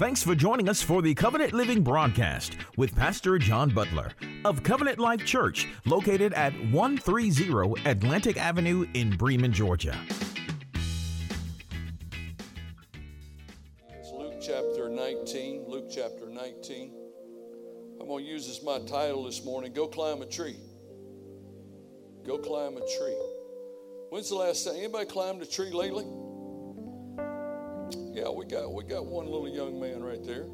Thanks for joining us for the Covenant Living broadcast with Pastor John Butler of Covenant Life Church, located at 130 Atlantic Avenue in Bremen, Georgia. It's Luke chapter 19. Luke chapter 19. I'm going to use as my title this morning Go Climb a Tree. Go climb a tree. When's the last time anybody climbed a tree lately? Yeah, we got we got one little young man right there.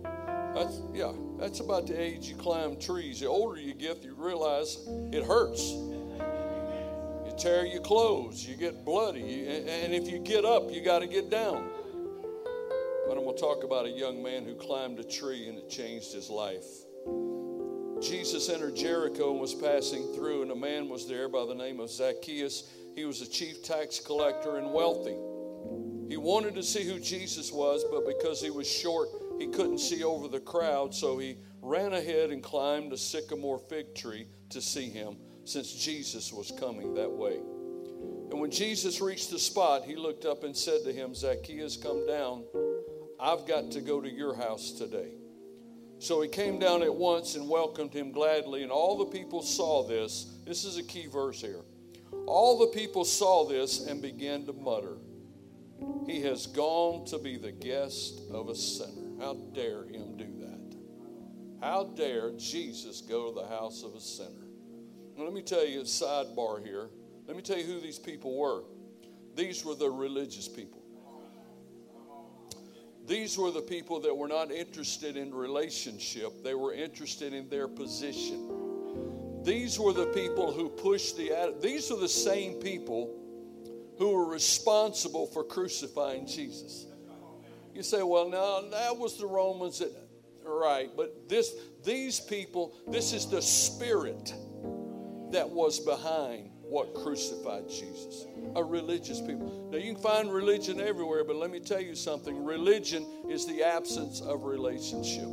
That's yeah, that's about the age you climb trees. The older you get, you realize it hurts. You tear your clothes, you get bloody, and if you get up, you got to get down. But I'm going to talk about a young man who climbed a tree and it changed his life. Jesus entered Jericho and was passing through, and a man was there by the name of Zacchaeus. He was a chief tax collector and wealthy. He wanted to see who Jesus was, but because he was short, he couldn't see over the crowd, so he ran ahead and climbed a sycamore fig tree to see him, since Jesus was coming that way. And when Jesus reached the spot, he looked up and said to him, Zacchaeus, come down. I've got to go to your house today. So he came down at once and welcomed him gladly, and all the people saw this. This is a key verse here. All the people saw this and began to mutter. He has gone to be the guest of a sinner. How dare him do that? How dare Jesus go to the house of a sinner? Now, let me tell you a sidebar here. Let me tell you who these people were. These were the religious people. These were the people that were not interested in relationship, they were interested in their position. These were the people who pushed the, these are the same people who were responsible for crucifying Jesus. You say, well, no, that was the Romans that, right, but this, these people, this is the spirit that was behind what crucified Jesus. A religious people. Now, you can find religion everywhere, but let me tell you something religion is the absence of relationship.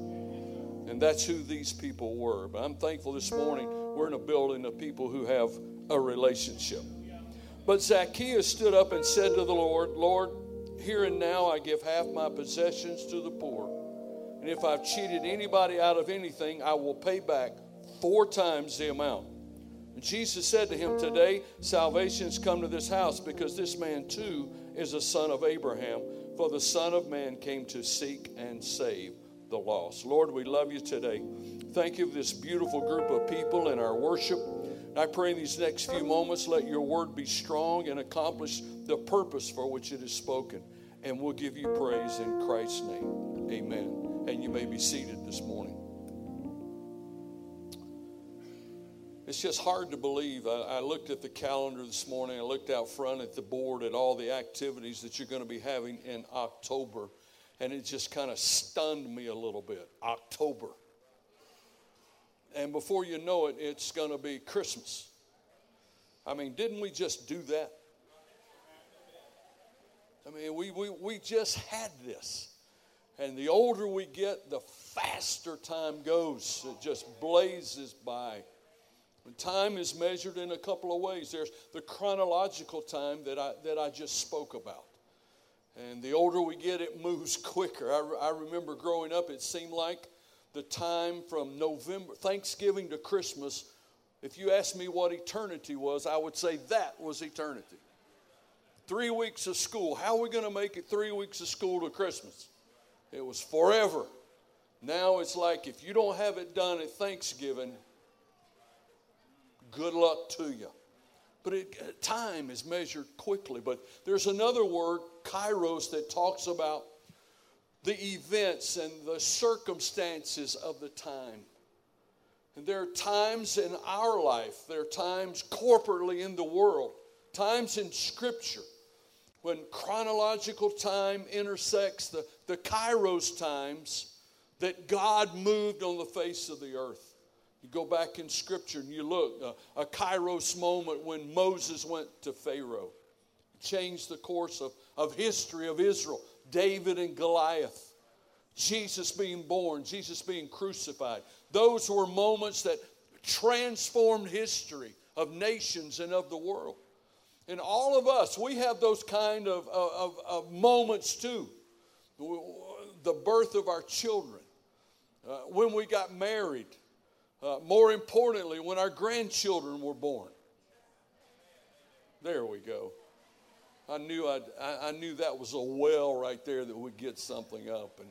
And that's who these people were. But I'm thankful this morning we're in a building of people who have a relationship. But Zacchaeus stood up and said to the Lord, Lord, here and now I give half my possessions to the poor. And if I've cheated anybody out of anything, I will pay back four times the amount. And Jesus said to him, Today salvation has come to this house because this man too is a son of Abraham. For the Son of Man came to seek and save the lost. Lord, we love you today. Thank you for this beautiful group of people in our worship. I pray in these next few moments, let your word be strong and accomplish the purpose for which it is spoken. And we'll give you praise in Christ's name. Amen. And you may be seated this morning. It's just hard to believe. I, I, looked at the calendar this morning. I looked out front at the board at all the activities that you're going to be having in October. And it just kind of stunned me a little bit. October. And before you know it, it's going to be Christmas. I mean, didn't we just do that? I mean, we, we, we just had this. And the older we get, the faster time goes. It just blazes by. And time is measured in a couple of ways. There's the chronological time that I, that I just spoke about. And the older we get, it moves quicker. I, I remember growing up, it seemed like the time from November, Thanksgiving to Christmas, if you asked me what eternity was, I would say that was eternity. Three weeks of school. How are we going to make it three weeks of school to Christmas? It was forever. Now it's like if you don't have it done at Thanksgiving, good luck to you. But it, uh, time is measured quickly. But there's another word, kairos, that talks about the events and the circumstances of the time. And there are times in our life, there are times corporately in the world, times in Scripture when chronological time intersects the, the kairos times that God moved on the face of the earth. You go back in Scripture and you look, uh, a kairos moment when Moses went to Pharaoh, changed the course of, of history of Israel, David and Goliath, Jesus being born, Jesus being crucified. Those were moments that transformed history of nations and of the world. And all of us, we have those kind of, of, of moments too. The birth of our children, uh, when we got married, uh, more importantly, when our grandchildren were born. There we go. I knew I'd, I, knew that was a well right there that would get something up, and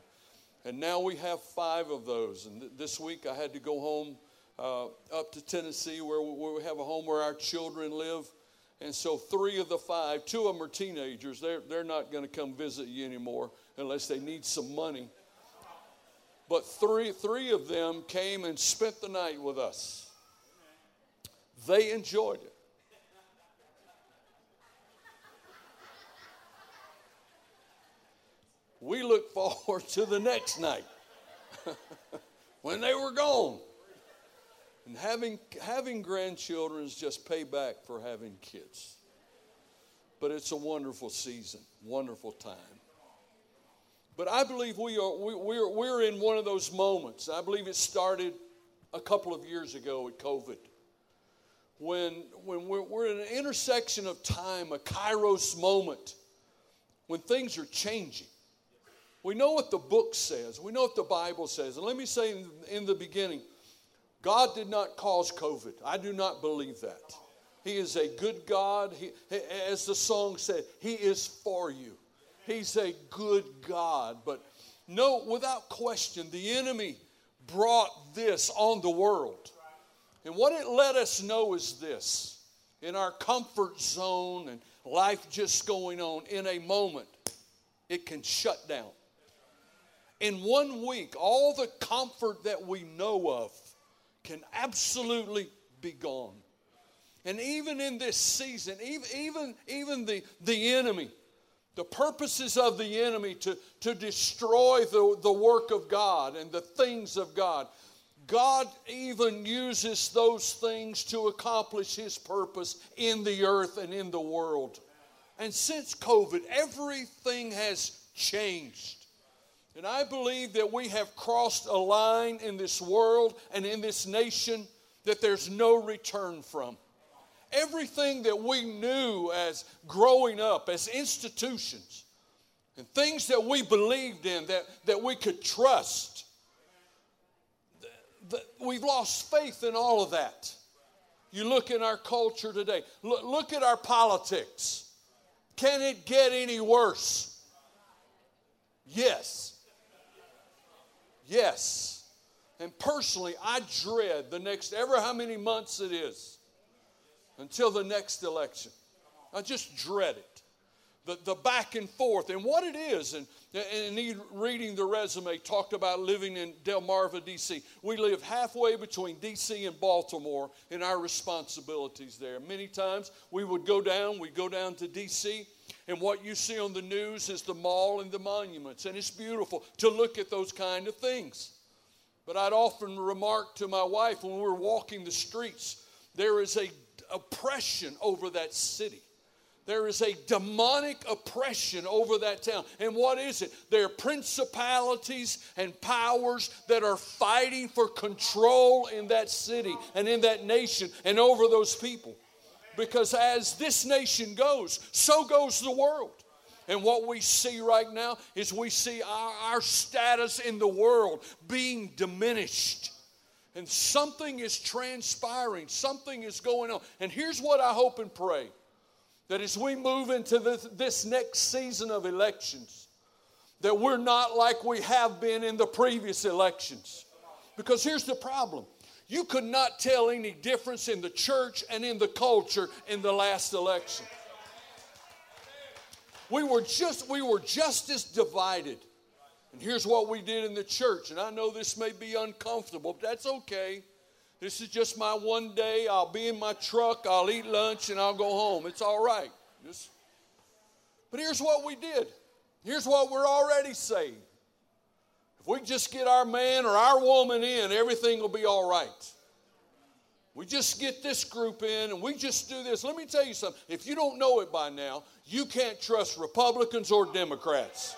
and now we have five of those. And th- this week I had to go home uh, up to Tennessee, where we, where we have a home where our children live. And so three of the five, two of them are teenagers. They're, they're not going to come visit you anymore unless they need some money. But three, three of them came and spent the night with us. They enjoyed it. We look forward to the next night when they were gone. And having, having grandchildren is just payback for having kids. But it's a wonderful season, wonderful time. But I believe we are, we, we're, we're in one of those moments. I believe it started a couple of years ago with COVID. When, when we're, we're in an intersection of time, a kairos moment, when things are changing. We know what the book says, we know what the Bible says. And let me say in, in the beginning, God did not cause COVID. I do not believe that. He is a good God. He, as the song said, He is for you. He's a good God. But no, without question, the enemy brought this on the world. And what it let us know is this in our comfort zone and life just going on, in a moment, it can shut down. In one week, all the comfort that we know of can absolutely be gone. And even in this season, even, even, even the, the enemy, the purposes of the enemy to, to destroy the, the work of God and the things of God, God even uses those things to accomplish His purpose in the earth and in the world. And since COVID, everything has changed. And I believe that we have crossed a line in this world and in this nation that there's no return from. Everything that we knew as growing up, as institutions, and things that we believed in, that, that we could trust, we've lost faith in all of that. You look in our culture today, look, look at our politics. Can it get any worse? Yes. Yes. And personally, I dread the next, ever how many months it is, until the next election. I just dread it. The, the back and forth and what it is. And, and he, reading the resume, talked about living in Delmarva, D.C. We live halfway between D.C. and Baltimore in our responsibilities there. Many times we would go down, we'd go down to D.C. And what you see on the news is the mall and the monuments. And it's beautiful to look at those kind of things. But I'd often remark to my wife when we were walking the streets, there is a oppression over that city. There is a demonic oppression over that town. And what is it? There are principalities and powers that are fighting for control in that city and in that nation and over those people. Because as this nation goes, so goes the world. And what we see right now is we see our, our status in the world being diminished. And something is transpiring, something is going on. And here's what I hope and pray that as we move into this, this next season of elections, that we're not like we have been in the previous elections. Because here's the problem you could not tell any difference in the church and in the culture in the last election. We were just we were just as divided. And here's what we did in the church. And I know this may be uncomfortable, but that's okay. This is just my one day. I'll be in my truck, I'll eat lunch, and I'll go home. It's all right. Just, but here's what we did. Here's what we're already saying. If we just get our man or our woman in, everything will be all right. We just get this group in and we just do this. Let me tell you something. If you don't know it by now, you can't trust Republicans or Democrats.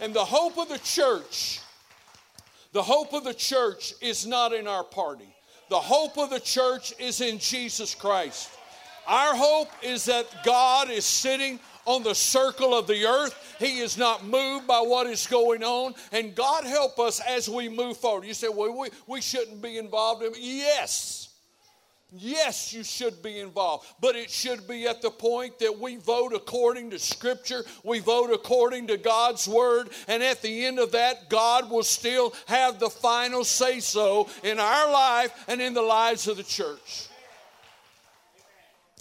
And the hope of the church, the hope of the church is not in our party. The hope of the church is in Jesus Christ. Our hope is that God is sitting on the circle of the earth. He is not moved by what is going on. And God help us as we move forward. You say, well, we, we shouldn't be involved in Yes. Yes, you should be involved, but it should be at the point that we vote according to Scripture, we vote according to God's Word, and at the end of that, God will still have the final say so in our life and in the lives of the church.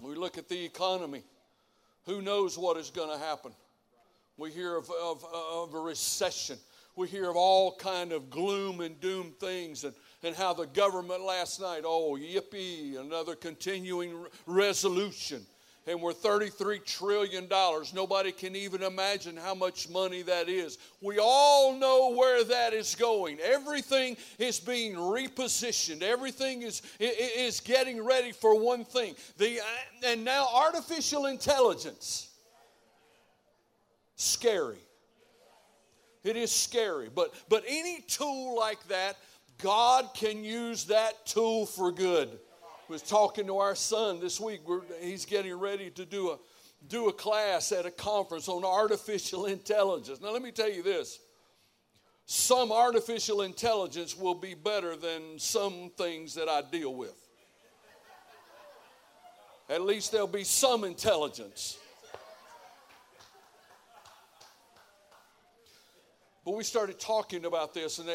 We look at the economy. Who knows what is going to happen? We hear of, of, of a recession. We hear of all kind of gloom and doom things and, and how the government last night, oh, yippee, another continuing resolution and we're $33 trillion. Nobody can even imagine how much money that is. We all know where that is going. Everything is being repositioned, everything is, is getting ready for one thing. The, uh, and now, artificial intelligence. Scary. It is scary. But, but any tool like that, God can use that tool for good was talking to our son this week. We're, he's getting ready to do a do a class at a conference on artificial intelligence. Now, let me tell you this some artificial intelligence will be better than some things that I deal with. At least there'll be some intelligence. But we started talking about this, and,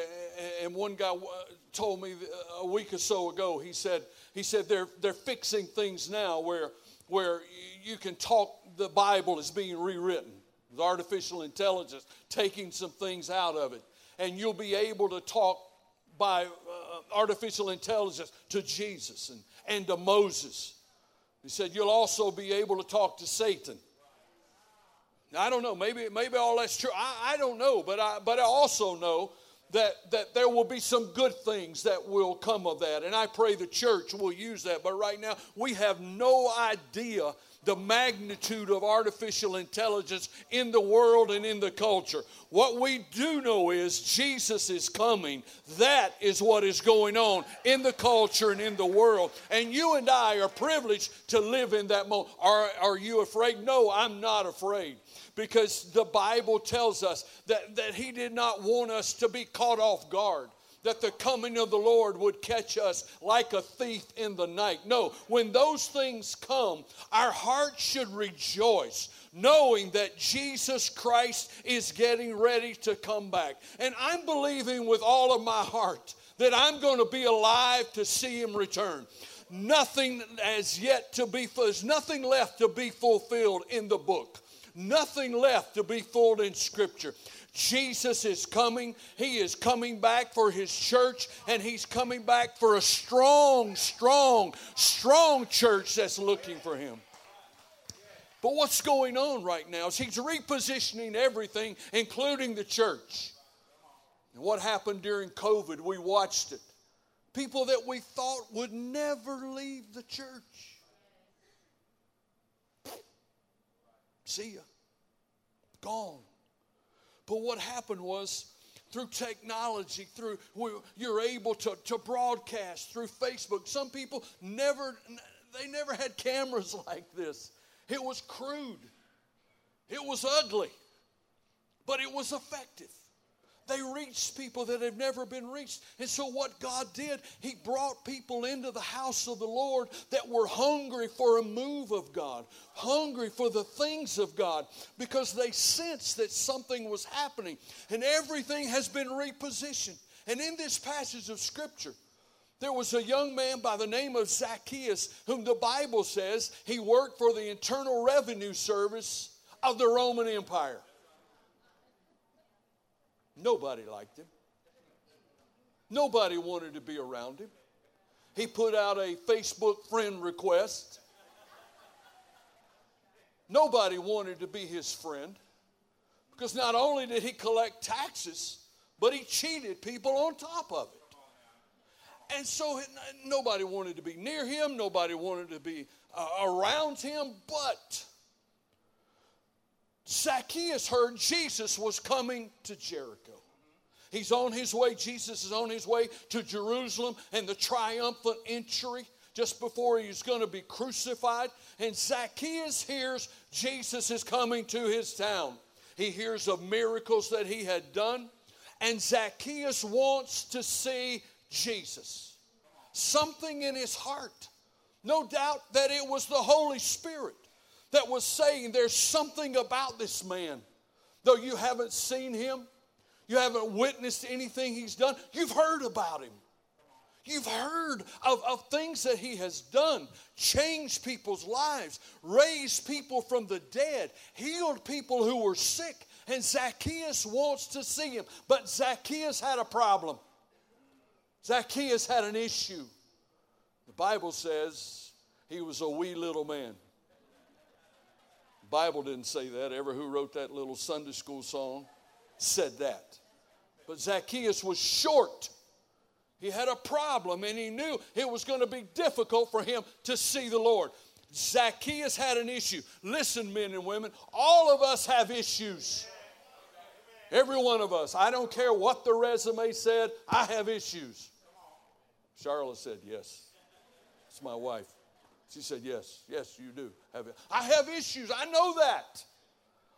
and one guy told me a week or so ago, he said, he said they're, they're fixing things now where, where you can talk, the Bible is being rewritten with artificial intelligence, taking some things out of it. And you'll be able to talk by uh, artificial intelligence to Jesus and, and to Moses. He said, You'll also be able to talk to Satan. I don't know, maybe, maybe all that's true. I, I don't know, but I, but I also know that, that there will be some good things that will come of that. And I pray the church will use that. But right now, we have no idea the magnitude of artificial intelligence in the world and in the culture. What we do know is Jesus is coming. That is what is going on in the culture and in the world. And you and I are privileged to live in that moment. Are, are you afraid? No, I'm not afraid because the Bible tells us that, that He did not want us to be caught off guard that the coming of the Lord would catch us like a thief in the night. No, when those things come, our hearts should rejoice. Knowing that Jesus Christ is getting ready to come back. And I'm believing with all of my heart that I'm going to be alive to see him return nothing as yet to be there's nothing left to be fulfilled in the book nothing left to be fulfilled in Scripture. Jesus is coming. He is coming back for his church, and he's coming back for a strong, strong, strong church that's looking for him. But what's going on right now is he's repositioning everything, including the church. And what happened during COVID, we watched it. People that we thought would never leave the church. See ya. Gone. But what happened was, through technology, through you're able to, to broadcast through Facebook. Some people never, they never had cameras like this. It was crude, it was ugly, but it was effective. They reached people that have never been reached. And so, what God did, He brought people into the house of the Lord that were hungry for a move of God, hungry for the things of God, because they sensed that something was happening. And everything has been repositioned. And in this passage of Scripture, there was a young man by the name of Zacchaeus, whom the Bible says he worked for the Internal Revenue Service of the Roman Empire. Nobody liked him. Nobody wanted to be around him. He put out a Facebook friend request. Nobody wanted to be his friend because not only did he collect taxes, but he cheated people on top of it. And so nobody wanted to be near him, nobody wanted to be uh, around him, but Zacchaeus heard Jesus was coming to Jericho. He's on his way, Jesus is on his way to Jerusalem and the triumphant entry just before he's going to be crucified. And Zacchaeus hears Jesus is coming to his town. He hears of miracles that he had done, and Zacchaeus wants to see Jesus. Something in his heart. No doubt that it was the Holy Spirit that was saying, There's something about this man. Though you haven't seen him, you haven't witnessed anything he's done, you've heard about him. You've heard of, of things that he has done, changed people's lives, raised people from the dead, healed people who were sick, and Zacchaeus wants to see him. But Zacchaeus had a problem. Zacchaeus had an issue. The Bible says he was a wee little man. Bible didn't say that. Ever who wrote that little Sunday school song said that. But Zacchaeus was short. He had a problem and he knew it was going to be difficult for him to see the Lord. Zacchaeus had an issue. Listen, men and women, all of us have issues. Every one of us. I don't care what the resume said, I have issues. Charlotte said, Yes. It's my wife. She said, Yes, yes, you do have it. I have issues. I know that.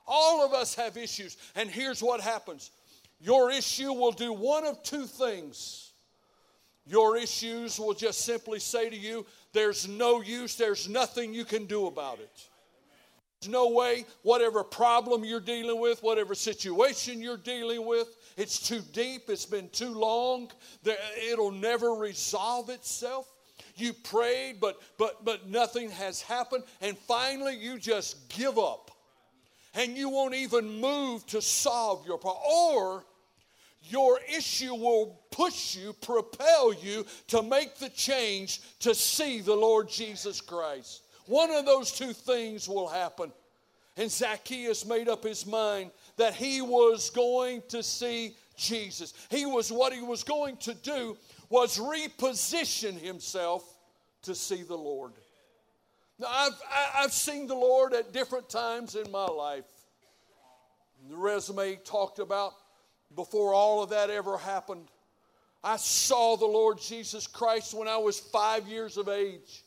All of us have issues. And here's what happens your issue will do one of two things. Your issues will just simply say to you, There's no use, there's nothing you can do about it. There's no way, whatever problem you're dealing with, whatever situation you're dealing with, it's too deep, it's been too long, it'll never resolve itself. You prayed, but but but nothing has happened, and finally you just give up. And you won't even move to solve your problem. Or your issue will push you, propel you to make the change to see the Lord Jesus Christ. One of those two things will happen. And Zacchaeus made up his mind that he was going to see Jesus. He was what he was going to do was reposition himself to see the Lord. Now, I've, I've seen the Lord at different times in my life. The resume talked about before all of that ever happened. I saw the Lord Jesus Christ when I was five years of age.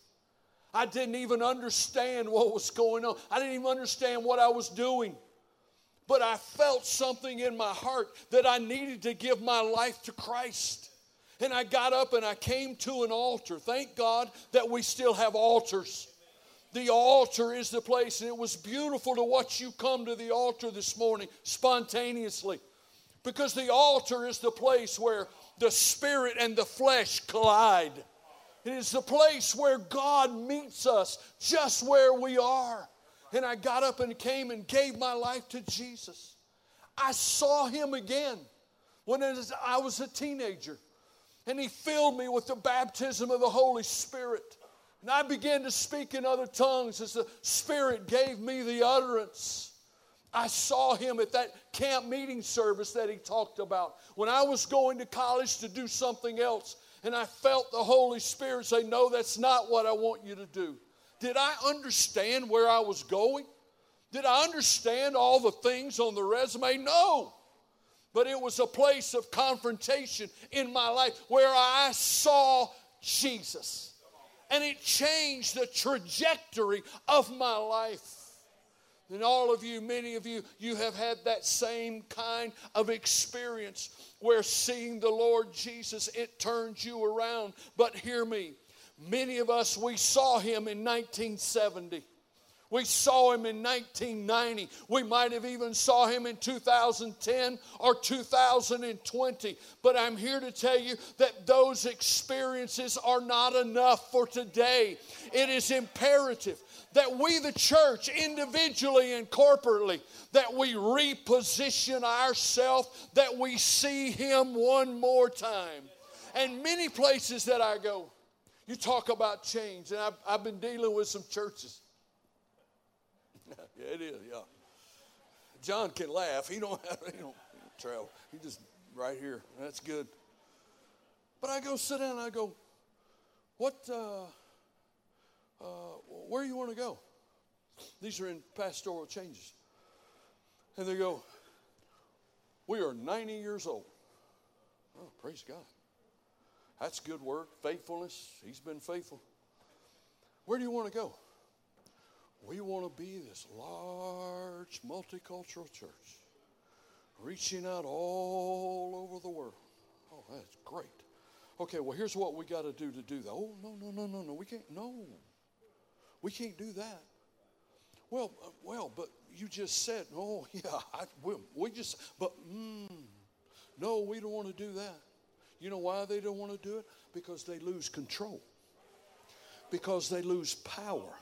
I didn't even understand what was going on. I didn't even understand what I was doing. But I felt something in my heart that I needed to give my life to Christ. And I got up and I came to an altar. Thank God that we still have altars. The altar is the place, and it was beautiful to watch you come to the altar this morning spontaneously. Because the altar is the place where the spirit and the flesh collide. It is the place where God meets us just where we are. And I got up and came and gave my life to Jesus. I saw him again when I was a teenager. And he filled me with the baptism of the Holy Spirit. And I began to speak in other tongues as the Spirit gave me the utterance. I saw him at that camp meeting service that he talked about. When I was going to college to do something else, and I felt the Holy Spirit say, No, that's not what I want you to do. Did I understand where I was going? Did I understand all the things on the resume? No. But it was a place of confrontation in my life where I saw Jesus. And it changed the trajectory of my life. And all of you, many of you, you have had that same kind of experience where seeing the Lord Jesus, it turns you around. But hear me, many of us, we saw him in 1970. We saw him in 1990. We might have even saw him in 2010 or 2020. But I'm here to tell you that those experiences are not enough for today. It is imperative that we, the church, individually and corporately, that we reposition ourselves, that we see Him one more time. And many places that I go, you talk about change, and I've, I've been dealing with some churches. yeah, it is, yeah. John can laugh. He don't have, he don't travel. He just right here. That's good. But I go sit down I go, what, uh, uh, where you want to go? These are in pastoral changes. And they go, we are 90 years old. Oh, praise God. That's good work, faithfulness. He's been faithful. Where do you want to go? We want to be this large multicultural church, reaching out all over the world. Oh, that's great. Okay, well, here's what we got to do to do that. Oh, no, no, no, no, no. We can't. No, we can't do that. Well, uh, well, but you just said, oh, yeah, I, we, we just, but, mm, no, we don't want to do that. You know why they don't want to do it? Because they lose control, because they lose power.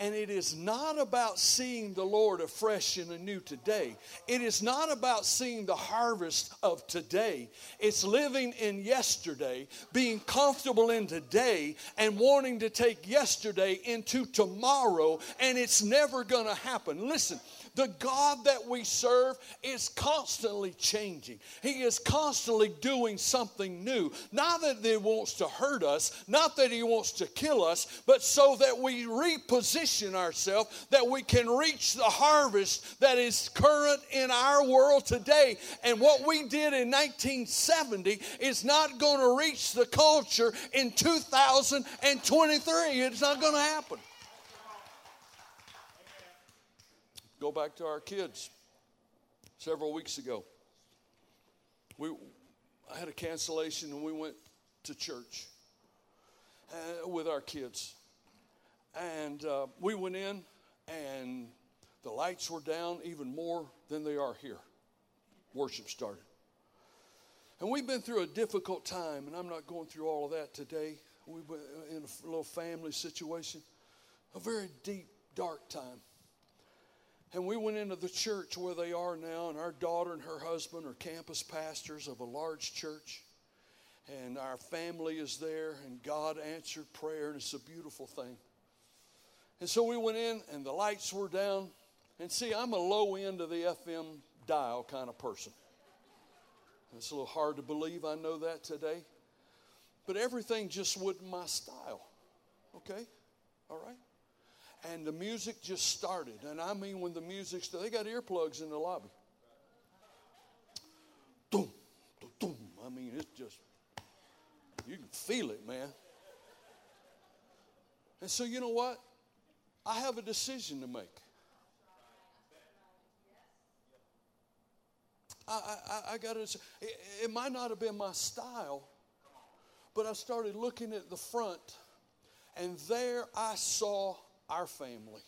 And it is not about seeing the Lord afresh and anew today. It is not about seeing the harvest of today. It's living in yesterday, being comfortable in today, and wanting to take yesterday into tomorrow, and it's never going to happen. Listen, the God that we serve is constantly changing. He is constantly doing something new. Not that He wants to hurt us, not that He wants to kill us, but so that we reposition ourselves, that we can reach the harvest that is current in our world today. And what we did in 1970 is not going to reach the culture in 2023. It's not going to happen. Go back to our kids. Several weeks ago, we I had a cancellation and we went to church uh, with our kids. And uh, we went in, and the lights were down even more than they are here. Worship started. And we've been through a difficult time, and I'm not going through all of that today. We've been in a little family situation, a very deep, dark time. And we went into the church where they are now, and our daughter and her husband are campus pastors of a large church. And our family is there, and God answered prayer, and it's a beautiful thing. And so we went in, and the lights were down. And see, I'm a low end of the FM dial kind of person. It's a little hard to believe, I know that today. But everything just wasn't my style. Okay? All right? And the music just started. And I mean, when the music started, they got earplugs in the lobby. Boom, boom. I mean, it's just, you can feel it, man. And so, you know what? I have a decision to make. I, I, I got to, it, it might not have been my style, but I started looking at the front, and there I saw our family.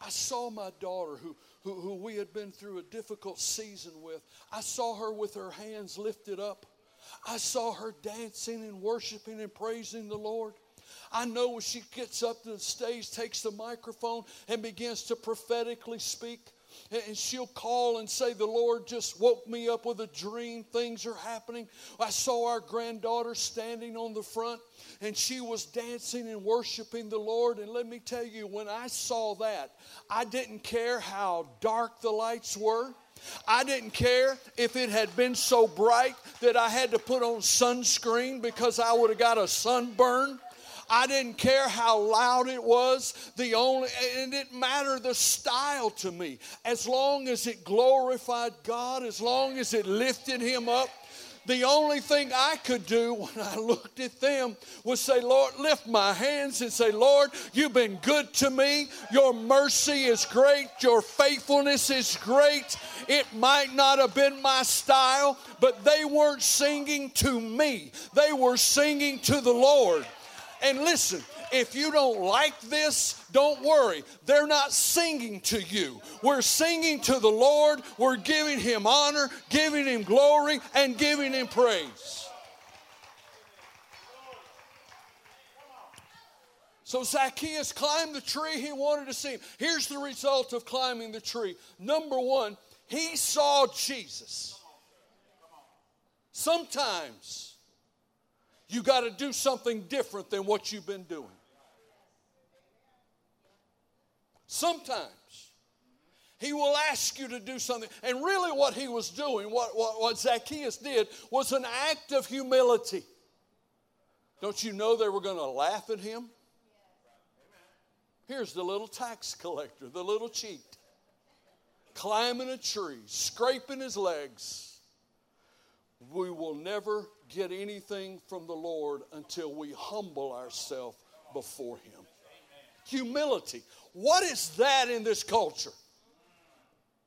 I saw my daughter, who, who, who, we had been through a difficult season with. I saw her with her hands lifted up. I saw her dancing and worshiping and praising the Lord. I know when she gets up to the stage, takes the microphone, and begins to prophetically speak, and she'll call and say, The Lord just woke me up with a dream. Things are happening. I saw our granddaughter standing on the front and she was dancing and worshiping the Lord. And let me tell you, when I saw that, I didn't care how dark the lights were. I didn't care if it had been so bright that I had to put on sunscreen because I would have got a sunburn. I didn't care how loud it was. The only and it didn't matter the style to me. As long as it glorified God, as long as it lifted him up, the only thing I could do when I looked at them was say, Lord, lift my hands and say, Lord, you've been good to me. Your mercy is great. Your faithfulness is great. It might not have been my style, but they weren't singing to me, they were singing to the Lord. And listen, if you don't like this, don't worry. They're not singing to you. We're singing to the Lord. We're giving Him honor, giving Him glory, and giving Him praise. So Zacchaeus climbed the tree. He wanted to see him. Here's the result of climbing the tree. Number one, he saw Jesus. Sometimes you got to do something different than what you've been doing. Sometimes he will ask you to do something. And really, what he was doing, what, what, what Zacchaeus did, was an act of humility. Don't you know they were going to laugh at him? Here's the little tax collector, the little cheat, climbing a tree, scraping his legs. We will never get anything from the Lord until we humble ourselves before Him. Humility. What is that in this culture?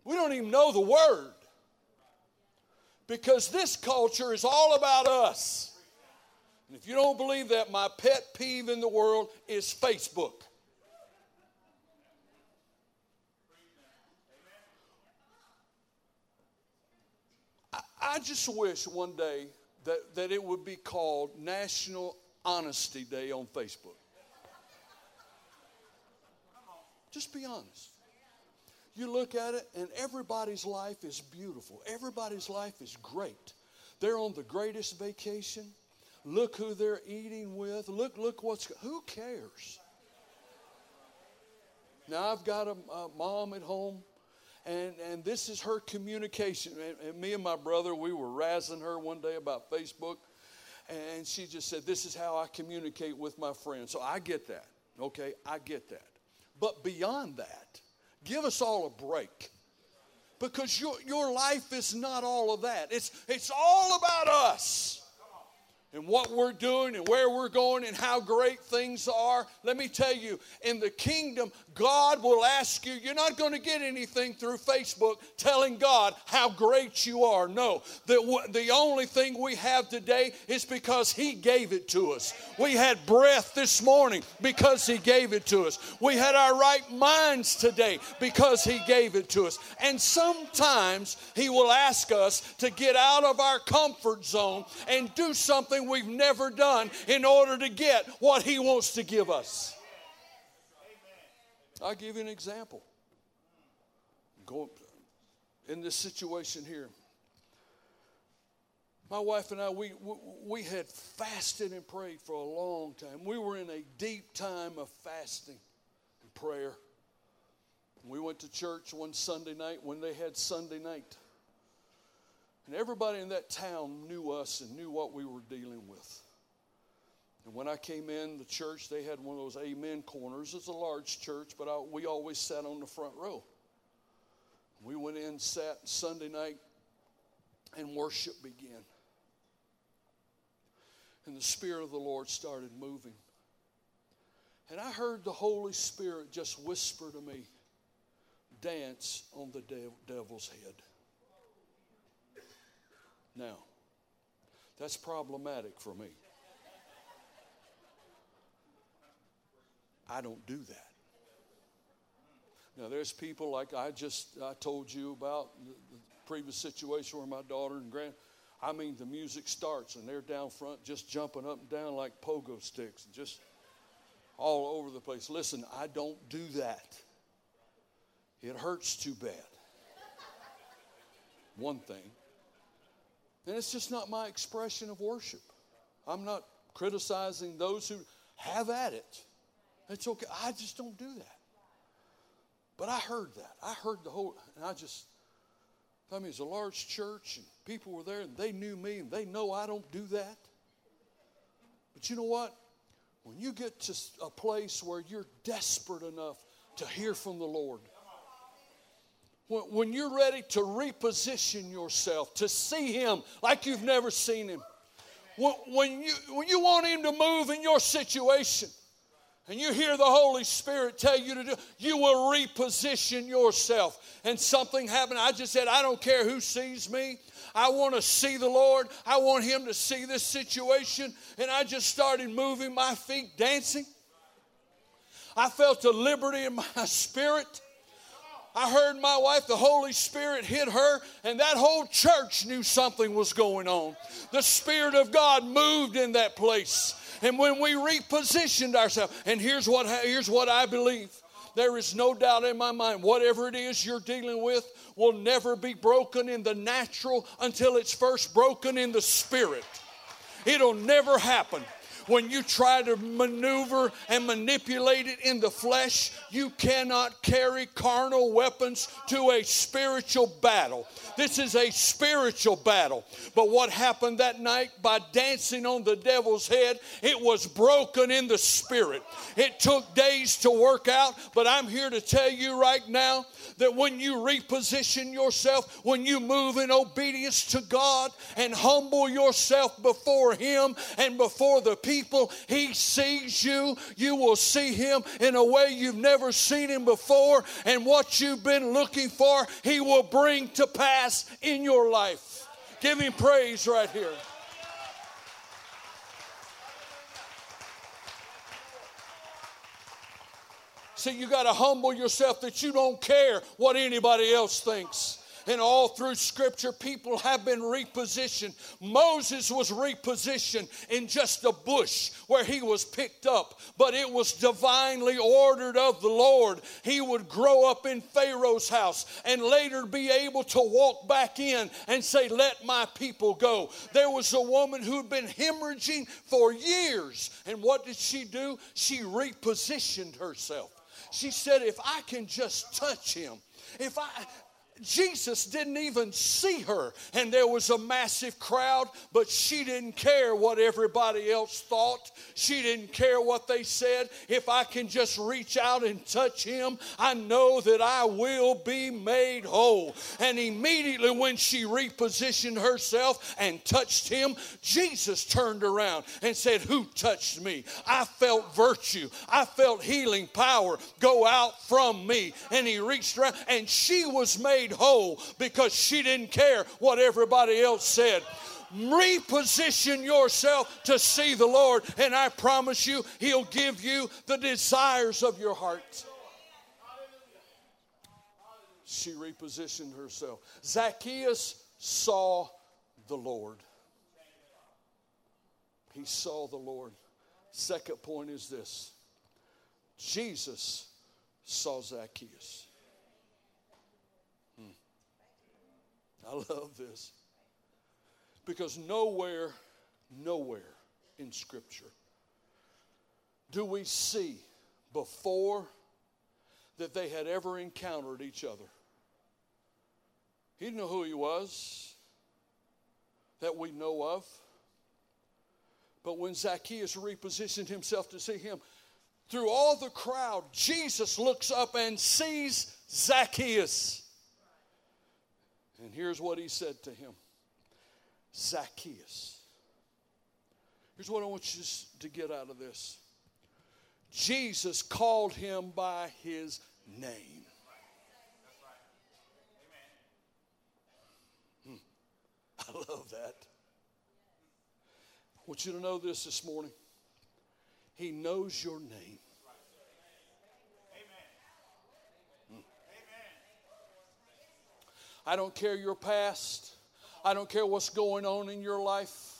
We don't even know the word. Because this culture is all about us. And if you don't believe that, my pet peeve in the world is Facebook. I just wish one day that, that it would be called National Honesty Day on Facebook. Just be honest. You look at it, and everybody's life is beautiful. Everybody's life is great. They're on the greatest vacation. Look who they're eating with. Look, look what's. Who cares? Now I've got a, a mom at home and, and this is her communication. And, and me and my brother, we were razzing her one day about Facebook, and she just said, This is how I communicate with my friends. So I get that. Okay, I get that. But beyond that, give us all a break. Because your, your life is not all of that. It's, it's all about us and what we're doing and where we're going and how great things are. Let me tell you, in the kingdom, God will ask you, you're not going to get anything through Facebook telling God how great you are. No, the, the only thing we have today is because He gave it to us. We had breath this morning because He gave it to us. We had our right minds today because He gave it to us. And sometimes He will ask us to get out of our comfort zone and do something something we've never done in order to get what He wants to give us. I'll give you an example. Go in this situation here. My wife and I, we, we had fasted and prayed for a long time. We were in a deep time of fasting and prayer. We went to church one Sunday night when they had Sunday night. And everybody in that town knew us and knew what we were dealing with. And when I came in the church, they had one of those amen corners. It's a large church, but I, we always sat on the front row. We went in, sat Sunday night, and worship began. And the Spirit of the Lord started moving. And I heard the Holy Spirit just whisper to me, dance on the devil's head. Now, that's problematic for me. I don't do that. Now, there's people like I just I told you about the, the previous situation where my daughter and grand. I mean, the music starts and they're down front just jumping up and down like pogo sticks and just all over the place. Listen, I don't do that. It hurts too bad. One thing. And it's just not my expression of worship. I'm not criticizing those who have at it. It's okay. I just don't do that. But I heard that. I heard the whole, and I just, I mean, it's a large church and people were there and they knew me and they know I don't do that. But you know what? When you get to a place where you're desperate enough to hear from the Lord, when you're ready to reposition yourself, to see Him like you've never seen Him, when you, when you want Him to move in your situation, and you hear the Holy Spirit tell you to do, you will reposition yourself. And something happened. I just said, I don't care who sees me. I want to see the Lord. I want Him to see this situation. And I just started moving my feet, dancing. I felt a liberty in my spirit. I heard my wife, the Holy Spirit hit her, and that whole church knew something was going on. The Spirit of God moved in that place. And when we repositioned ourselves, and here's what, here's what I believe there is no doubt in my mind, whatever it is you're dealing with will never be broken in the natural until it's first broken in the spirit. It'll never happen. When you try to maneuver and manipulate it in the flesh, you cannot carry carnal weapons to a spiritual battle. This is a spiritual battle. But what happened that night by dancing on the devil's head, it was broken in the spirit. It took days to work out, but I'm here to tell you right now that when you reposition yourself, when you move in obedience to God and humble yourself before Him and before the people, He sees you. You will see Him in a way you've never seen Him before, and what you've been looking for, He will bring to pass in your life. Give Him praise right here. See, you got to humble yourself that you don't care what anybody else thinks. And all through Scripture, people have been repositioned. Moses was repositioned in just a bush where he was picked up, but it was divinely ordered of the Lord. He would grow up in Pharaoh's house and later be able to walk back in and say, Let my people go. There was a woman who'd been hemorrhaging for years. And what did she do? She repositioned herself. She said, If I can just touch him, if I, Jesus didn't even see her, and there was a massive crowd, but she didn't care what everybody else thought. She didn't care what they said. If I can just reach out and touch him, I know that I will be made whole. And immediately, when she repositioned herself and touched him, Jesus turned around and said, Who touched me? I felt virtue, I felt healing power go out from me. And he reached around, and she was made made whole because she didn't care what everybody else said. Reposition yourself to see the Lord, and I promise you, He'll give you the desires of your heart. She repositioned herself. Zacchaeus saw the Lord. He saw the Lord. Second point is this Jesus saw Zacchaeus. I love this. Because nowhere, nowhere in Scripture do we see before that they had ever encountered each other. He didn't know who he was that we know of. But when Zacchaeus repositioned himself to see him, through all the crowd, Jesus looks up and sees Zacchaeus. And here's what he said to him Zacchaeus. Here's what I want you to get out of this Jesus called him by his name. Hmm. I love that. I want you to know this this morning. He knows your name. I don't care your past. I don't care what's going on in your life.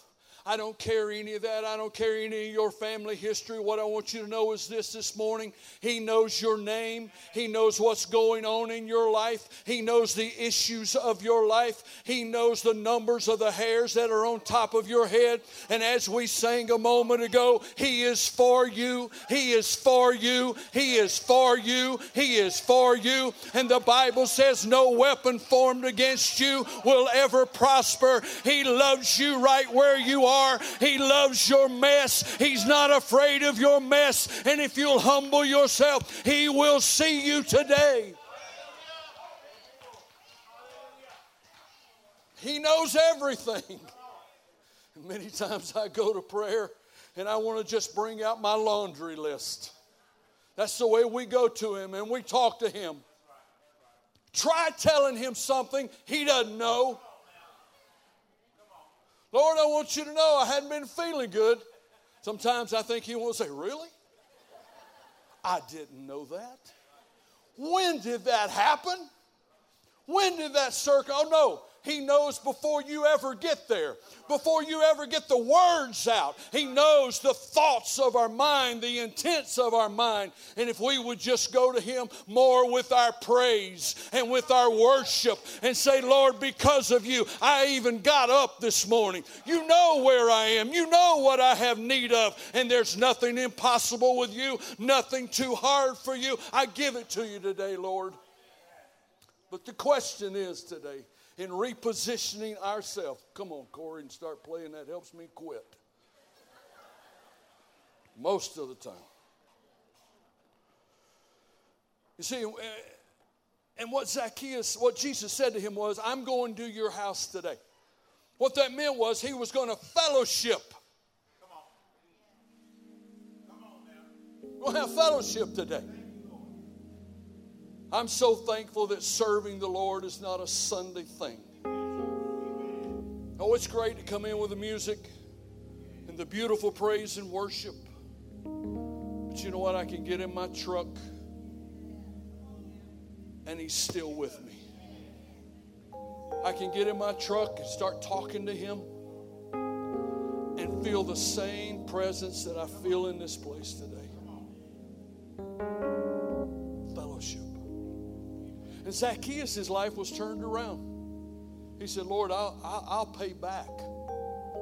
I don't care any of that. I don't care any of your family history. What I want you to know is this this morning He knows your name, He knows what's going on in your life, He knows the issues of your life, He knows the numbers of the hairs that are on top of your head. And as we sang a moment ago, He is for you, He is for you, He is for you, He is for you. And the Bible says, No weapon formed against you will ever prosper. He loves you right where you are are. He loves your mess. He's not afraid of your mess. And if you'll humble yourself, He will see you today. He knows everything. Many times I go to prayer and I want to just bring out my laundry list. That's the way we go to Him and we talk to Him. Try telling Him something He doesn't know. Lord, I want you to know I hadn't been feeling good. Sometimes I think He to say, Really? I didn't know that. When did that happen? When did that circle? Oh, no. He knows before you ever get there, before you ever get the words out. He knows the thoughts of our mind, the intents of our mind. And if we would just go to Him more with our praise and with our worship and say, Lord, because of you, I even got up this morning. You know where I am, you know what I have need of, and there's nothing impossible with you, nothing too hard for you. I give it to you today, Lord. But the question is today, in repositioning ourselves, come on, Corey, and start playing that helps me quit. Most of the time. You see, eh, and what Zacchaeus, what Jesus said to him was, I'm going to your house today. What that meant was he was going to fellowship. Come on. Come on now. We'll have fellowship today. I'm so thankful that serving the Lord is not a Sunday thing. Oh, it's great to come in with the music and the beautiful praise and worship. But you know what? I can get in my truck and He's still with me. I can get in my truck and start talking to Him and feel the same presence that I feel in this place today. And Zacchaeus' life was turned around. He said, Lord, I'll, I'll, I'll pay back.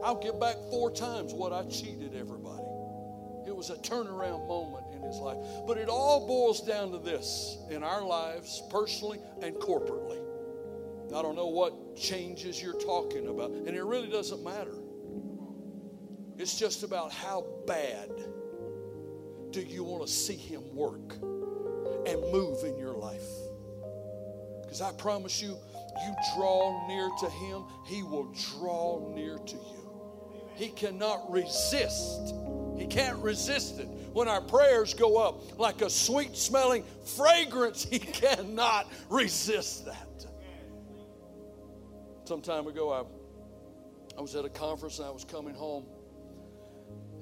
I'll give back four times what I cheated everybody. It was a turnaround moment in his life. But it all boils down to this in our lives, personally and corporately. I don't know what changes you're talking about, and it really doesn't matter. It's just about how bad do you want to see him work and move in your life. Because I promise you, you draw near to him, he will draw near to you. He cannot resist. He can't resist it. When our prayers go up like a sweet smelling fragrance, he cannot resist that. Some time ago, I, I was at a conference and I was coming home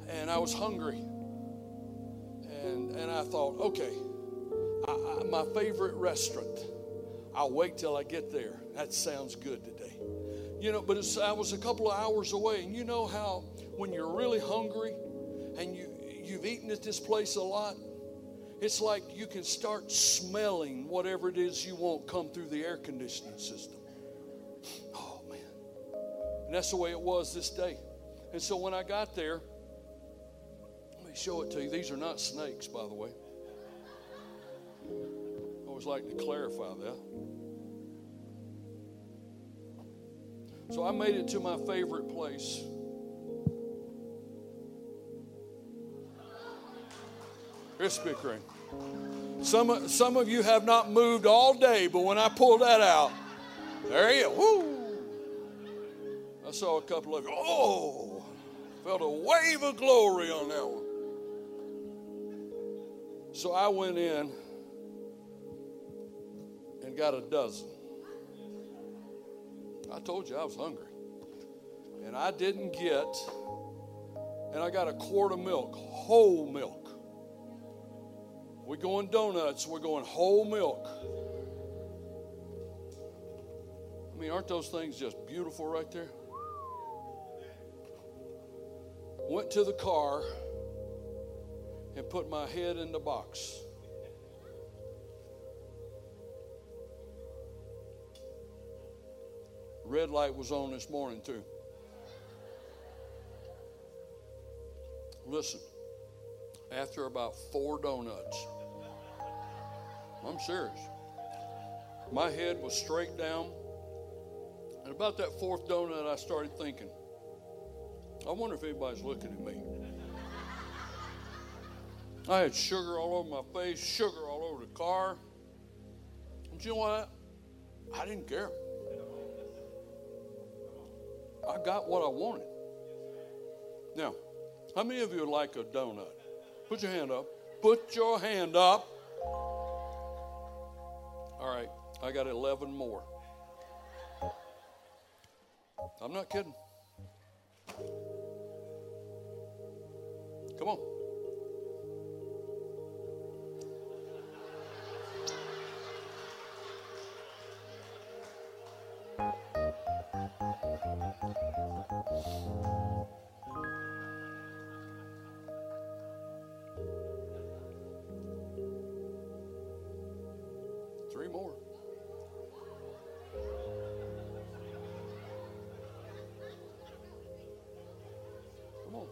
and I was hungry. And, and I thought, okay, I, I, my favorite restaurant I'll wait till I get there. That sounds good today. You know, but I was a couple of hours away, and you know how when you're really hungry and you, you've eaten at this place a lot, it's like you can start smelling whatever it is you want come through the air conditioning system. Oh, man. And that's the way it was this day. And so when I got there, let me show it to you. These are not snakes, by the way. Always like to clarify that. So I made it to my favorite place. Krispy Kreme. Some, some of you have not moved all day, but when I pulled that out, there you woo. I saw a couple of you. Oh, felt a wave of glory on that one. So I went in got a dozen. I told you I was hungry. And I didn't get, and I got a quart of milk, whole milk. We're going donuts, we're going whole milk. I mean, aren't those things just beautiful right there? Went to the car and put my head in the box. Red light was on this morning, too. Listen, after about four donuts, I'm serious. My head was straight down. And about that fourth donut, I started thinking, I wonder if anybody's looking at me. I had sugar all over my face, sugar all over the car. And you know what? I didn't care. I got what I wanted. Now, how many of you like a donut? Put your hand up. Put your hand up. All right, I got 11 more. I'm not kidding. Come on. Three more. Come on.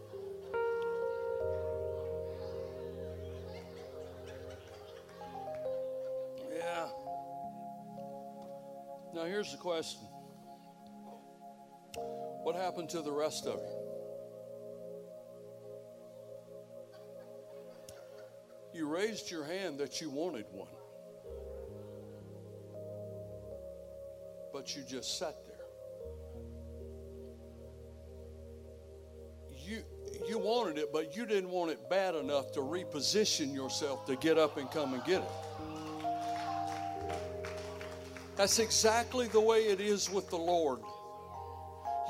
Yeah. Now here's the question. What happened to the rest of you? You raised your hand that you wanted one. But you just sat there. You you wanted it, but you didn't want it bad enough to reposition yourself to get up and come and get it. That's exactly the way it is with the Lord.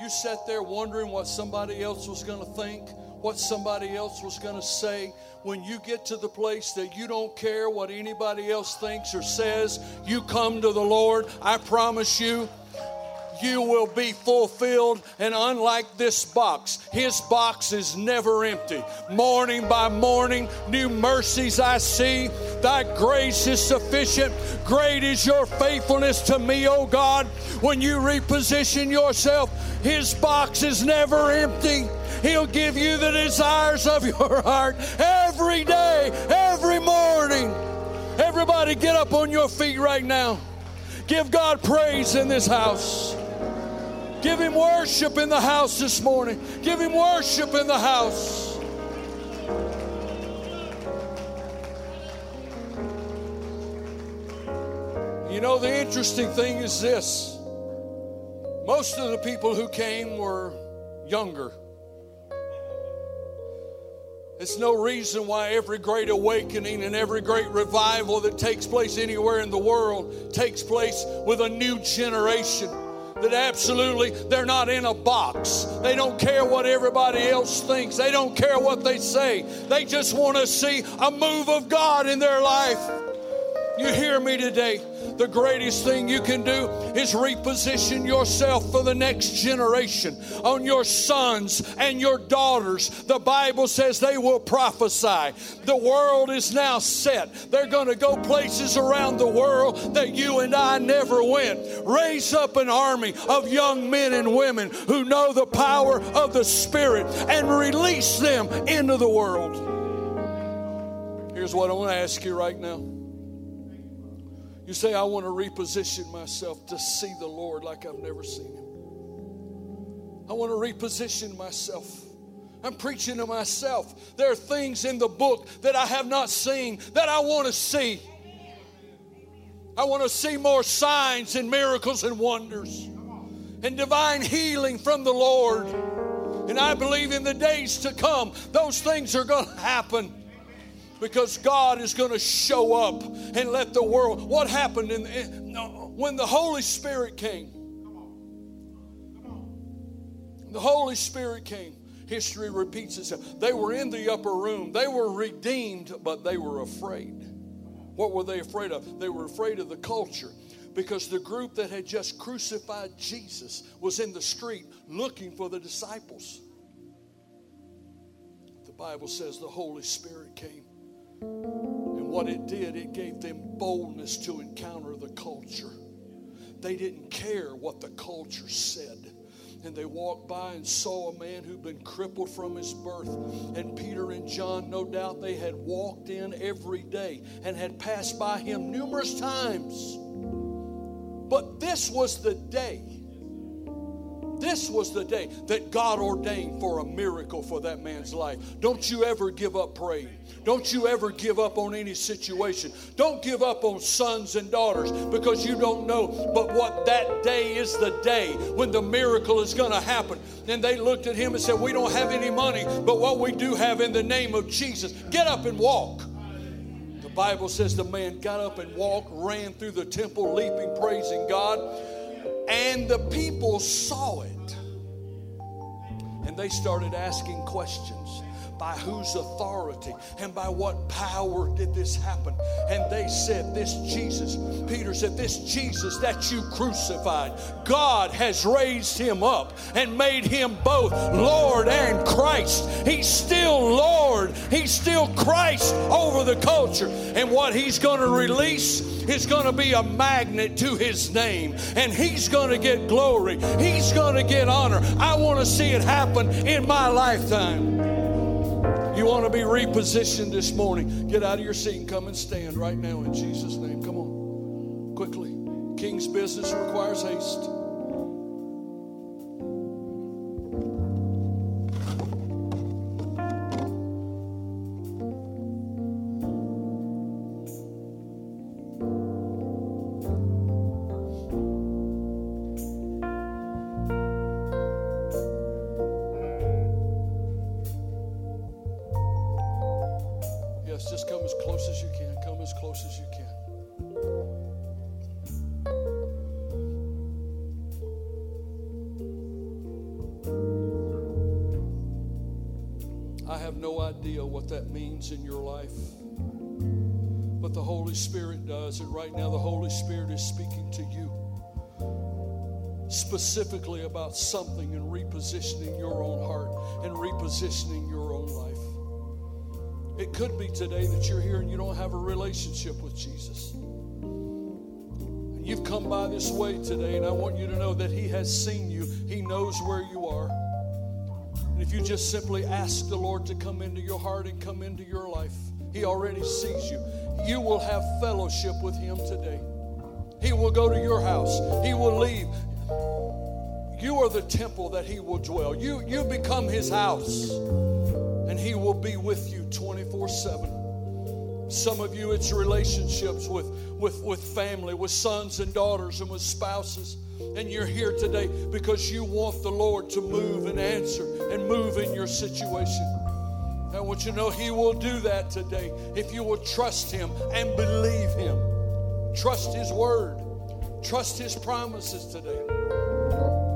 You sat there wondering what somebody else was going to think, what somebody else was going to say. When you get to the place that you don't care what anybody else thinks or says, you come to the Lord, I promise you, you will be fulfilled. And unlike this box, his box is never empty. Morning by morning, new mercies I see. Thy grace is sufficient. Great is your faithfulness to me, O God. When you reposition yourself, his box is never empty. He'll give you the desires of your heart every day, every morning. Everybody, get up on your feet right now. Give God praise in this house. Give Him worship in the house this morning. Give Him worship in the house. You know, the interesting thing is this most of the people who came were younger. It's no reason why every great awakening and every great revival that takes place anywhere in the world takes place with a new generation that absolutely they're not in a box. They don't care what everybody else thinks. They don't care what they say. They just want to see a move of God in their life. You hear me today? The greatest thing you can do is reposition yourself for the next generation on your sons and your daughters. The Bible says they will prophesy. The world is now set. They're going to go places around the world that you and I never went. Raise up an army of young men and women who know the power of the Spirit and release them into the world. Here's what I want to ask you right now. You say, I want to reposition myself to see the Lord like I've never seen Him. I want to reposition myself. I'm preaching to myself. There are things in the book that I have not seen that I want to see. I want to see more signs and miracles and wonders and divine healing from the Lord. And I believe in the days to come, those things are going to happen because God is going to show up and let the world. What happened in, in, when the Holy Spirit came? The Holy Spirit came. History repeats itself. They were in the upper room. They were redeemed, but they were afraid. What were they afraid of? They were afraid of the culture because the group that had just crucified Jesus was in the street looking for the disciples. The Bible says the Holy Spirit came. And what it did, it gave them boldness to encounter the culture. They didn't care what the culture said. And they walked by and saw a man who'd been crippled from his birth. And Peter and John, no doubt, they had walked in every day and had passed by him numerous times. But this was the day this was the day that God ordained for a miracle for that man's life. Don't you ever give up praying. Don't you ever give up on any situation. Don't give up on sons and daughters because you don't know. But what that day is the day when the miracle is going to happen. And they looked at him and said, We don't have any money, but what we do have in the name of Jesus, get up and walk. The Bible says the man got up and walked, ran through the temple, leaping, praising God. And the people saw it. And they started asking questions. By whose authority and by what power did this happen? And they said, This Jesus, Peter said, This Jesus that you crucified, God has raised him up and made him both Lord and Christ. He's still Lord, he's still Christ over the culture. And what he's going to release is going to be a magnet to his name, and he's going to get glory, he's going to get honor. I want to see it happen in my lifetime. You want to be repositioned this morning? Get out of your seat and come and stand right now in Jesus' name. Come on, quickly. King's business requires haste. In your life. But the Holy Spirit does. And right now, the Holy Spirit is speaking to you specifically about something and repositioning your own heart and repositioning your own life. It could be today that you're here and you don't have a relationship with Jesus. You've come by this way today, and I want you to know that He has seen you, He knows where you are. And if you just simply ask the Lord to come into your heart and come into your life, He already sees you. You will have fellowship with Him today. He will go to your house, He will leave. You are the temple that He will dwell. You, you become His house, and He will be with you 24 7. Some of you, it's relationships with, with, with family, with sons and daughters, and with spouses. And you're here today because you want the Lord to move and answer and move in your situation. I want you to know He will do that today if you will trust Him and believe Him. Trust His word, trust His promises today.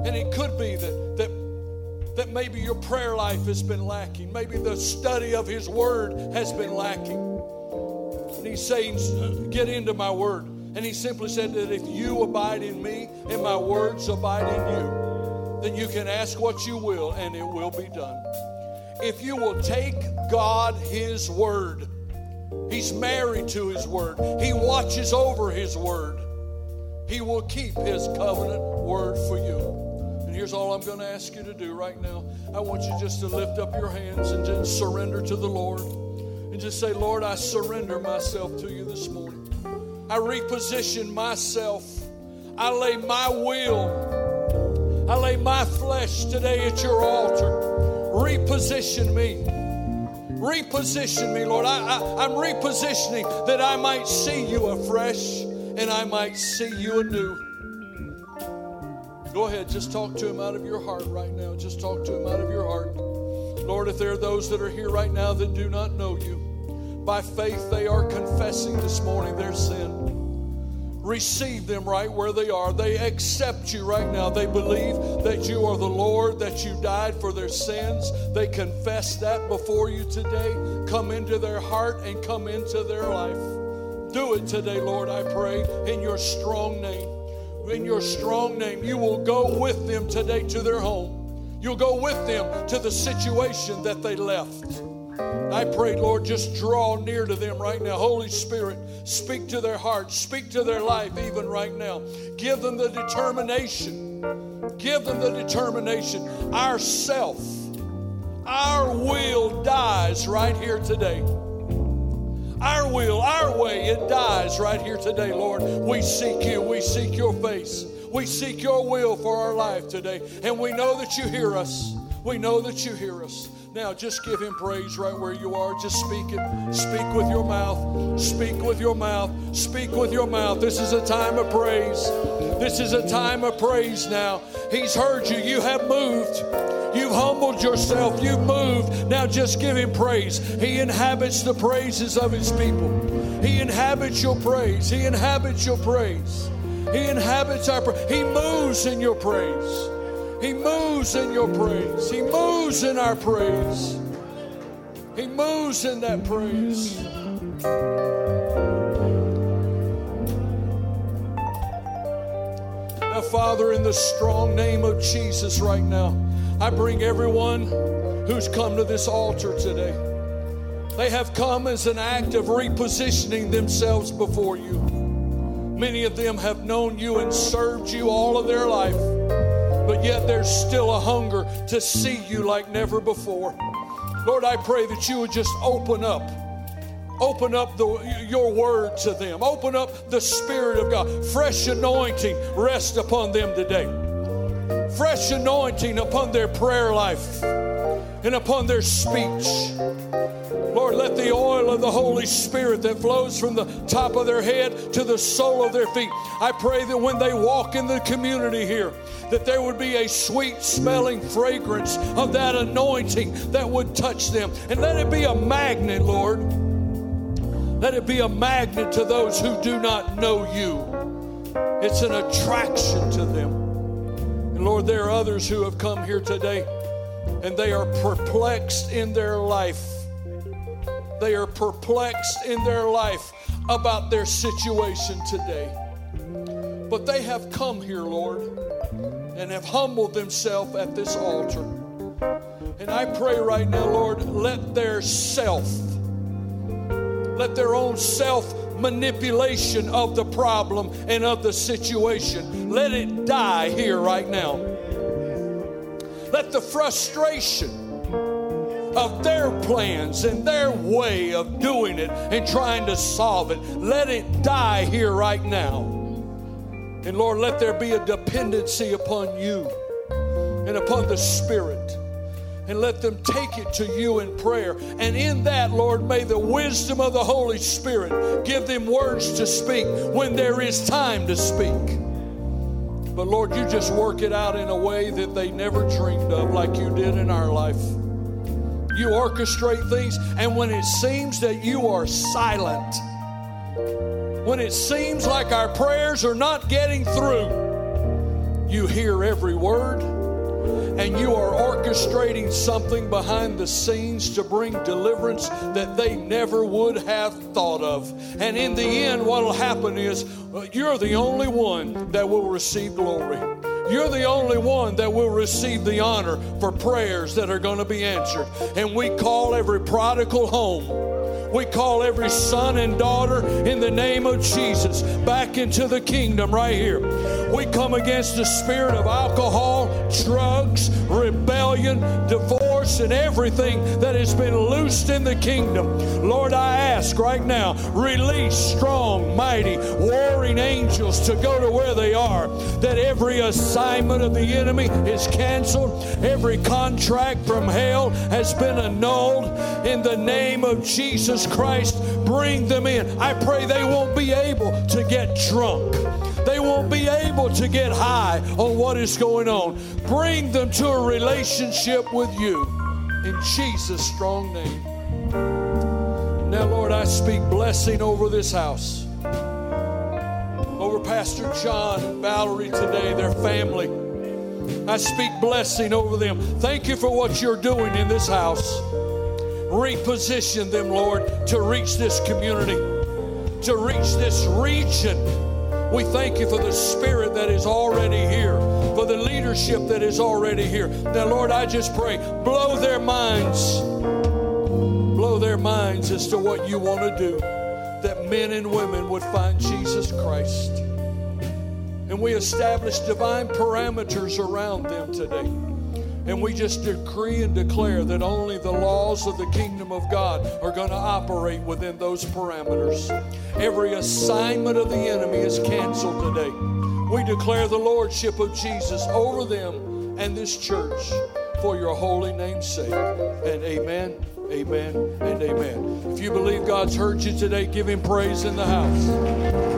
And it could be that, that, that maybe your prayer life has been lacking, maybe the study of His word has been lacking. He's saying, Get into my word. And he simply said that if you abide in me and my words abide in you, then you can ask what you will and it will be done. If you will take God His word, He's married to His word, He watches over His word, He will keep His covenant word for you. And here's all I'm going to ask you to do right now. I want you just to lift up your hands and just surrender to the Lord. And just say, Lord, I surrender myself to you this morning. I reposition myself. I lay my will, I lay my flesh today at your altar. Reposition me. Reposition me, Lord. I, I, I'm repositioning that I might see you afresh and I might see you anew. Go ahead, just talk to him out of your heart right now. Just talk to him out of your heart. Lord, if there are those that are here right now that do not know you, by faith, they are confessing this morning their sin. Receive them right where they are. They accept you right now. They believe that you are the Lord, that you died for their sins. They confess that before you today. Come into their heart and come into their life. Do it today, Lord, I pray, in your strong name. In your strong name, you will go with them today to their home. You'll go with them to the situation that they left. I pray, Lord, just draw near to them right now. Holy Spirit, speak to their hearts, speak to their life even right now. Give them the determination. Give them the determination. Our self, our will dies right here today. Our will, our way, it dies right here today, Lord. We seek you, we seek your face. We seek your will for our life today. And we know that you hear us. We know that you hear us. Now, just give him praise right where you are. Just speak it. Speak with your mouth. Speak with your mouth. Speak with your mouth. This is a time of praise. This is a time of praise now. He's heard you. You have moved. You've humbled yourself. You've moved. Now just give him praise. He inhabits the praises of his people. He inhabits your praise. He inhabits your praise. He inhabits our praise. He moves in your praise. He moves in your praise. He moves in our praise. He moves in that praise. Now, Father, in the strong name of Jesus right now, I bring everyone who's come to this altar today. They have come as an act of repositioning themselves before you. Many of them have known you and served you all of their life, but yet there's still a hunger to see you like never before. Lord, I pray that you would just open up Open up the, your word to them. Open up the Spirit of God. Fresh anointing rest upon them today. Fresh anointing upon their prayer life and upon their speech. The oil of the Holy Spirit that flows from the top of their head to the sole of their feet. I pray that when they walk in the community here, that there would be a sweet smelling fragrance of that anointing that would touch them. And let it be a magnet, Lord let it be a magnet to those who do not know you. It's an attraction to them. And Lord, there are others who have come here today and they are perplexed in their life. They are perplexed in their life about their situation today. But they have come here, Lord, and have humbled themselves at this altar. And I pray right now, Lord, let their self let their own self manipulation of the problem and of the situation, let it die here right now. Let the frustration of their plans and their way of doing it and trying to solve it, let it die here right now. And Lord, let there be a dependency upon you and upon the Spirit and let them take it to you in prayer. And in that, Lord, may the wisdom of the Holy Spirit give them words to speak when there is time to speak. But Lord, you just work it out in a way that they never dreamed of, like you did in our life. You orchestrate things, and when it seems that you are silent, when it seems like our prayers are not getting through, you hear every word and you are orchestrating something behind the scenes to bring deliverance that they never would have thought of. And in the end, what will happen is uh, you're the only one that will receive glory. You're the only one that will receive the honor for prayers that are going to be answered. And we call every prodigal home. We call every son and daughter in the name of Jesus back into the kingdom right here. We come against the spirit of alcohol, drugs, rebellion, divorce, and everything that has been loosed in the kingdom. Lord, I ask right now, release strong, mighty, warring angels to go to where they are, that every assignment of the enemy is canceled, every contract from hell has been annulled in the name of Jesus Christ. Bring them in. I pray they won't be able to get drunk. They won't be able to get high on what is going on. Bring them to a relationship with you in Jesus' strong name. Now, Lord, I speak blessing over this house, over Pastor John and Valerie today, their family. I speak blessing over them. Thank you for what you're doing in this house. Reposition them, Lord, to reach this community, to reach this region. We thank you for the spirit that is already here, for the leadership that is already here. Now, Lord, I just pray, blow their minds, blow their minds as to what you want to do, that men and women would find Jesus Christ. And we establish divine parameters around them today. And we just decree and declare that only the laws of the kingdom of God are going to operate within those parameters. Every assignment of the enemy is canceled today. We declare the lordship of Jesus over them and this church for your holy name's sake. And amen, amen, and amen. If you believe God's heard you today, give him praise in the house.